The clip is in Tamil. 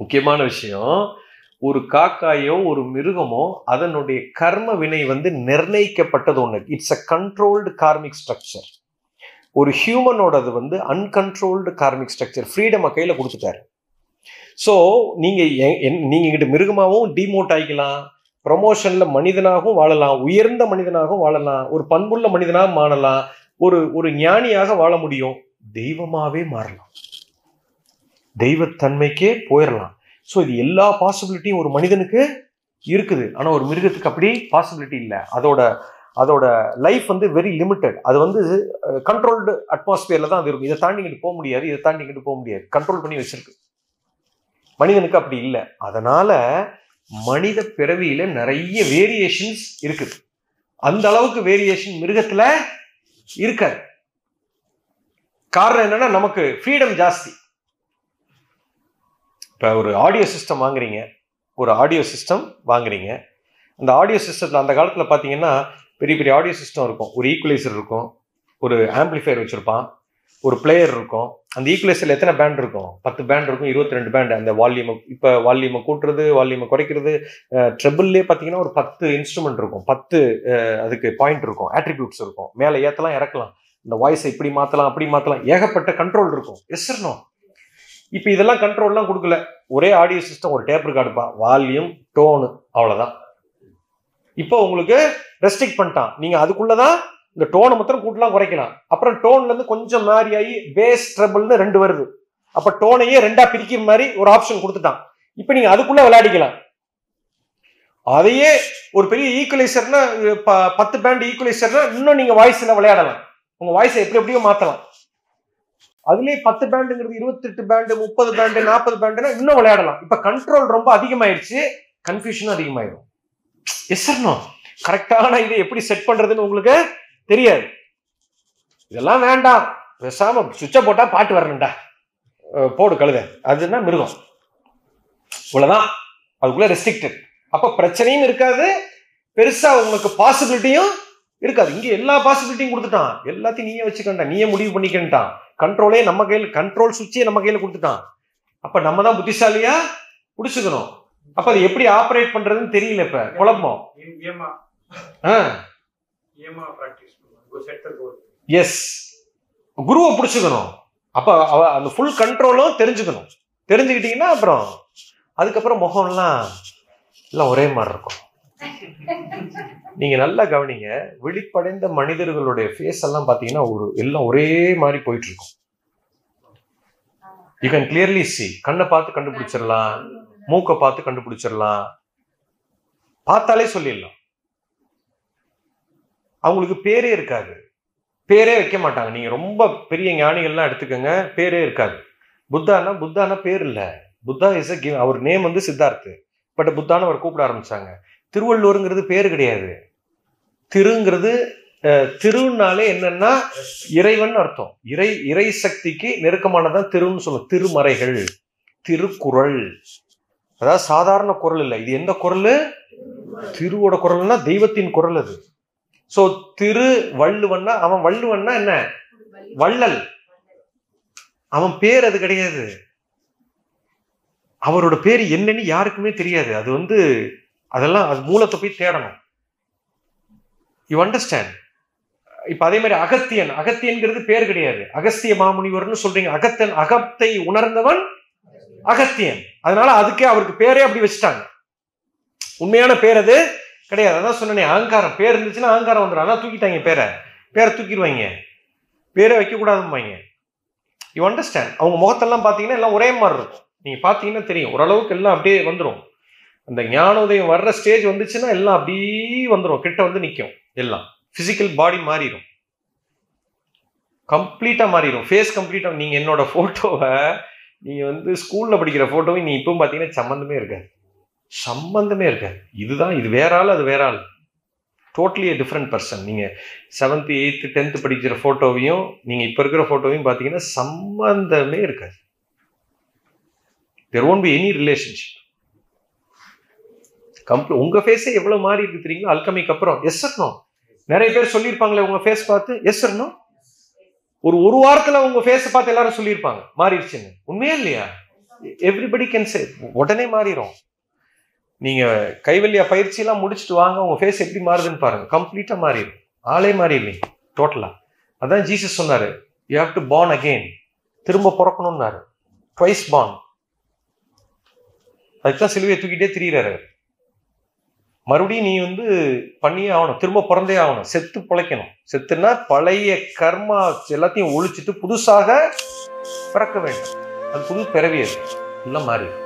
முக்கியமான விஷயம் ஒரு காக்காயோ ஒரு மிருகமோ அதனுடைய கர்ம வினை வந்து நிர்ணயிக்கப்பட்டது ஒன்று it's a controlled karmic structure ஒரு ஹியூமனோடது வந்து அன்கண்ட்ரோல்டு கார்மிக் ஸ்ட்ரக்சர் ஃப்ரீடமை கையில் கொடுத்துட்டாரு. ஸோ நீங்கள் நீங்கள் இங்கிட்ட மிருகமாகவும் டிமோட் ஆகிக்கலாம் ப்ரொமோஷனில் மனிதனாகவும் வாழலாம். உயர்ந்த மனிதனாகவும் வாழலாம். ஒரு பண்புள்ள மனிதனாக மாறலாம். ஒரு ஒரு ஞானியாக வாழ முடியும். தெய்வமாகவே மாறலாம். தெய்வத்தன்மைக்கே போயிடலாம் ஸோ இது எல்லா பாசிபிலிட்டியும் ஒரு மனிதனுக்கு இருக்குது. ஆனால் ஒரு மிருகத்துக்கு அப்படி பாசிபிலிட்டி இல்லை. அதோட அதோட லைஃப் வந்து வெரி லிமிட்டட் அது வந்து கண்ட்ரோல்டு அட்மாஸ்பியரில் தான் அது இருக்கும். இதை தாண்டிக்கிட்டு போக முடியாது இதை தாண்டிக்கிட்டு போக முடியாது. கண்ட்ரோல் பண்ணி வச்சிருக்கு. மனிதனுக்கு அப்படி இல்லை. அதனால் மனித பிறவியில் நிறைய வேரியேஷன்ஸ் இருக்குது. அந்த அளவுக்கு வேரியேஷன் மிருகத்தில் இருக்காது. காரணம் என்னன்னா நமக்கு ஃப்ரீடம் ஜாஸ்தி. இப்போ ஒரு ஆடியோ சிஸ்டம் வாங்குறீங்க. ஒரு ஆடியோ சிஸ்டம் வாங்குறீங்க. அந்த ஆடியோ சிஸ்டத்தில் அந்த காலத்தில் பார்த்தீங்கன்னா பெரிய பெரிய ஆடியோ சிஸ்டம் இருக்கும். ஒரு ஈக்குவலைசர் இருக்கும். ஒரு ஆம்பிளிஃபையர் வச்சுருப்பான். ஒரு பிளேயர் இருக்கும். அந்த ஈக்குவலைசரில் எத்தனை பேண்ட் இருக்கும்? பத்து பேண்ட் இருக்கும் இருபத்தி ரெண்டு பேண்ட் அந்த வால்யூமை இப்போ வால்யூமை கூட்டுறது வால்யூமை குறைக்கிறது ட்ரெபிள்லே பார்த்தீங்கன்னா ஒரு பத்து இன்ஸ்ட்ருமெண்ட் இருக்கும். பத்து அதுக்கு பாயிண்ட் இருக்கும். ஆட்ரிபியூட்ஸ் இருக்கும். மேலே ஏற்றலாம் இறக்கலாம். இந்த வாய்ஸை இப்படி மாற்றலாம் அப்படி மாற்றலாம் ஏகப்பட்ட கண்ட்ரோல் இருக்கும். எஸ்ரணும் இப்போ இதெல்லாம் கண்ட்ரோல்லாம் கொடுக்கல. ஒரே ஆடியோ சிஸ்டம் ஒரு டேப் ரெக்கார்டுப்பா வால்யூம் டோனு அவ்வளோதான் இப்போ உங்களுக்கு ரெஸ்ட்ரிக்ட் பண்ணிட்டான். நீங்கள் அதுக்குள்ளதான் இந்த டோனை மாத்திரம் கூட்டலாம் குறைக்கலாம். அப்புறம் டோன்லேருந்து கொஞ்சம் மாறி ஆகி பேஸ் ட்ரபிள்னு ரெண்டு வருது. அப்போ டோனையே ரெண்டாக பிரிக்கிற மாதிரி ஒரு ஆப்ஷன் கொடுத்துட்டான். இப்போ நீங்கள் அதுக்குள்ளே விளையாடிக்கலாம். அதையே ஒரு பெரிய ஈக்குவலைசர்னா பத்து பேண்ட் ஈக்குவலைசர்னா இன்னும் நீங்கள் வாய்ஸில் விளையாடலாம். உங்கள் வாய்ஸை எப்படி எப்படியோ மாற்றலாம் அதுலேயே பத்து பேண்டுங்கிறது இருபத்தெட்டு பேண்டு முப்பது பேண்டு நாற்பது பேண்டுனா இன்னும் விளையாடலாம். இப்போ கண்ட்ரோல் ரொம்ப அதிகமாயிடுச்சு கன்ஃபியூஷனும் அதிகமாயிடும் எஸ் நோ கரெக்டான இதை எப்படி செட் பண்ணுறதுன்னு உங்களுக்கு தெரியாது. இதெல்லாம் வேண்டாம். பேசாம சுவிட்சை போட்டால் பாட்டு வரணும்டா. போடு கழுத. அதுன்னா மிருகம். இவ்வளோதான் அதுக்குள்ளே ரெஸ்ட்ரிக்டட் அப்போ பிரச்சனையும் இருக்காது. பெருசாக உங்களுக்கு பாசிபிலிட்டியும் இருக்காது. இங்க எல்லா பாசிபிலிட்டியும் கொடுத்துட்டான். எல்லாத்தையும் நீயே வச்சுக்கண்டா. நீயே முடிவு பண்ணிக்கிட்டான் கண்ட்ரோலே நம்ம கையில் கண்ட்ரோல் சுவிட்சே நம்ம கையில கொடுத்துட்டான். அப்ப நம்ம தான் புத்திசாலியா புடிச்சுக்கணும். அப்ப அது எப்படி ஆப்ரேட் பண்றதுன்னு தெரியல இப்ப. குழப்பம். எஸ் குருவை பிடிச்சுக்கணும். அப்ப அவ அந்த ஃபுல் கண்ட்ரோலும் தெரிஞ்சுக்கணும். தெரிஞ்சுக்கிட்டீங்கன்னா அப்புறம் அதுக்கப்புறம் முகம்லாம் எல்லாம் ஒரே மாதிரி இருக்கும். நீங்க நல்லா கவனிங்க விழிப்படைந்த மனிதர்களுடைய ஃபேஸ் எல்லாம் பாத்தீங்கன்னா ஒரு எல்லாம் ஒரே மாதிரி போயிட்டு இருக்கும் யூ கேன் கிளியர்லி சி கண்ணை பார்த்து கண்டுபிடிச்சிடலாம். மூக்கை பார்த்து கண்டுபிடிச்சிடலாம். பார்த்தாலே சொல்லிடலாம். அவங்களுக்கு பேரே இருக்காது. பேரே வைக்க மாட்டாங்க. நீங்க ரொம்ப பெரிய ஞானிகள்லாம் எடுத்துக்கோங்க பேரே இருக்காது. புத்தானா புத்தானா பேர் இல்ல. புத்தா இஸ் அ அவர் நேம் வந்து சித்தார்த்து. பட் புத்தான்னு அவர் கூப்பிட ஆரம்பிச்சாங்க. திருவள்ளூருங்கிறது பேர் கிடையாது. திருங்கிறது திருனாலே என்னன்னா இறைவன் அர்த்தம். இறை இறை சக்திக்கு நெருக்கமானதான் திருன்னு சொல்லுவோம் திருமறைகள் திருக்குறள். அதாவது சாதாரண குரல் இல்லை. இது எந்த குரல்? திருவோட குரல்னா தெய்வத்தின் குரல் அது. ஸோ திரு வள்ளுவன்னா அவன் வள்ளுவன்னா என்ன? வள்ளல். அவன் பேர் அது கிடையாது. அவரோட பேர் என்னன்னு யாருக்குமே தெரியாது. அது வந்து அதெல்லாம் அது மூலத்தை போய் தேடணும். யூ அண்டர்ஸ்டாண்ட் இப்ப அதே மாதிரி அகத்தியன் அகத்தியன்கிறது பேர் கிடையாது. அகஸ்திய மாமுனிவர்னு சொல்றீங்க. அகத்தன் அகத்தை உணர்ந்தவன் அகத்தியன். அதனால அதுக்கே அவருக்கு பேரே அப்படி வச்சுட்டாங்க. உண்மையான பேர் அது கிடையாது. அதான் சொன்னேன் அகங்காரம். பேர் இருந்துச்சுன்னா அகங்காரம் வந்துடும் அதான் தூக்கிட்டாங்க பேரை. பேரை தூக்கிடுவாங்க. பேரை வைக்கக்கூடாதும்பாங்க. யூ அண்டர்ஸ்டாண்ட் அவங்க முகத்தெல்லாம் பார்த்தீங்கன்னா எல்லாம் ஒரே மாதிரி இருக்கும். நீங்கள் பார்த்தீங்கன்னா தெரியும். ஓரளவுக்கு எல்லாம் அப்படியே வந்துடும் அந்த ஞானோதயம் வர்ற ஸ்டேஜ் வந்துச்சுன்னா எல்லாம் அப்படியே வந்துடும் கிட்ட வந்து நிற்கும் எல்லாம். ஃபிசிக்கல் பாடி மாறிடும் கம்ப்ளீட்டாக மாறிடும் ஃபேஸ் கம்ப்ளீட்டாக நீங்கள் என்னோட ஃபோட்டோவை நீங்கள் வந்து ஸ்கூலில் படிக்கிற ஃபோட்டோவை நீ இப்போவும் பார்த்தீங்கன்னா சம்மந்தமே இருக்காது. சம்மந்தமே இருக்காது. இதுதான் இது வேற ஆள் அது வேற ஆள். டோட்டலி டிஃப்ரெண்ட் பர்சன் நீங்கள் செவன்த்து எயித்து டென்த்து படிக்கிற ஃபோட்டோவையும் நீங்கள் இப்போ இருக்கிற ஃபோட்டோவையும் பார்த்தீங்கன்னா சம்மந்தமே இருக்காது. There won't be any relationship complete உங்கள் ஃபேஸே எவ்வளோ மாறி இருக்கு தெரியுங்களா? அல்கமிக்கு அப்புறம். எஸ் நிறைய பேர் சொல்லியிருப்பாங்களே உங்கள் ஃபேஸ் பார்த்து. எஸ் ஒரு ஒரு வாரத்தில் உங்கள் ஃபேஸை பார்த்து எல்லாரும் சொல்லியிருப்பாங்க. மாறிடுச்சுன்னு. உண்மையா இல்லையா? எவ்ரிபடி கேன் சே உடனே மாறிடும் நீங்கள் கைவல்லியா பயிற்சியெல்லாம் முடிச்சுட்டு வாங்க உங்கள் ஃபேஸ் எப்படி மாறுதுன்னு பாருங்கள் கம்ப்ளீட்டாக மாறிடும் ஆளே மாறிடுவீங்க டோட்டலாக அதான் ஜீசஸ் சொன்னார். You have to born again திரும்ப பிறக்கணும்னாரு. ட்வைஸ் பார்ன் அதுக்கு தான் சிலுவையை தூக்கிட்டே திரியிறாரு மறுபடியும் நீ வந்து பண்ணியே ஆகணும். திரும்ப பிறந்தே ஆகணும். செத்து பிழைக்கணும். செத்துனா பழைய கர்மா எல்லாத்தையும் ஒழிச்சிட்டு புதுசாக பிறக்க வேண்டும். அது புது பிறவி அது. எல்லாம் மாறிடும்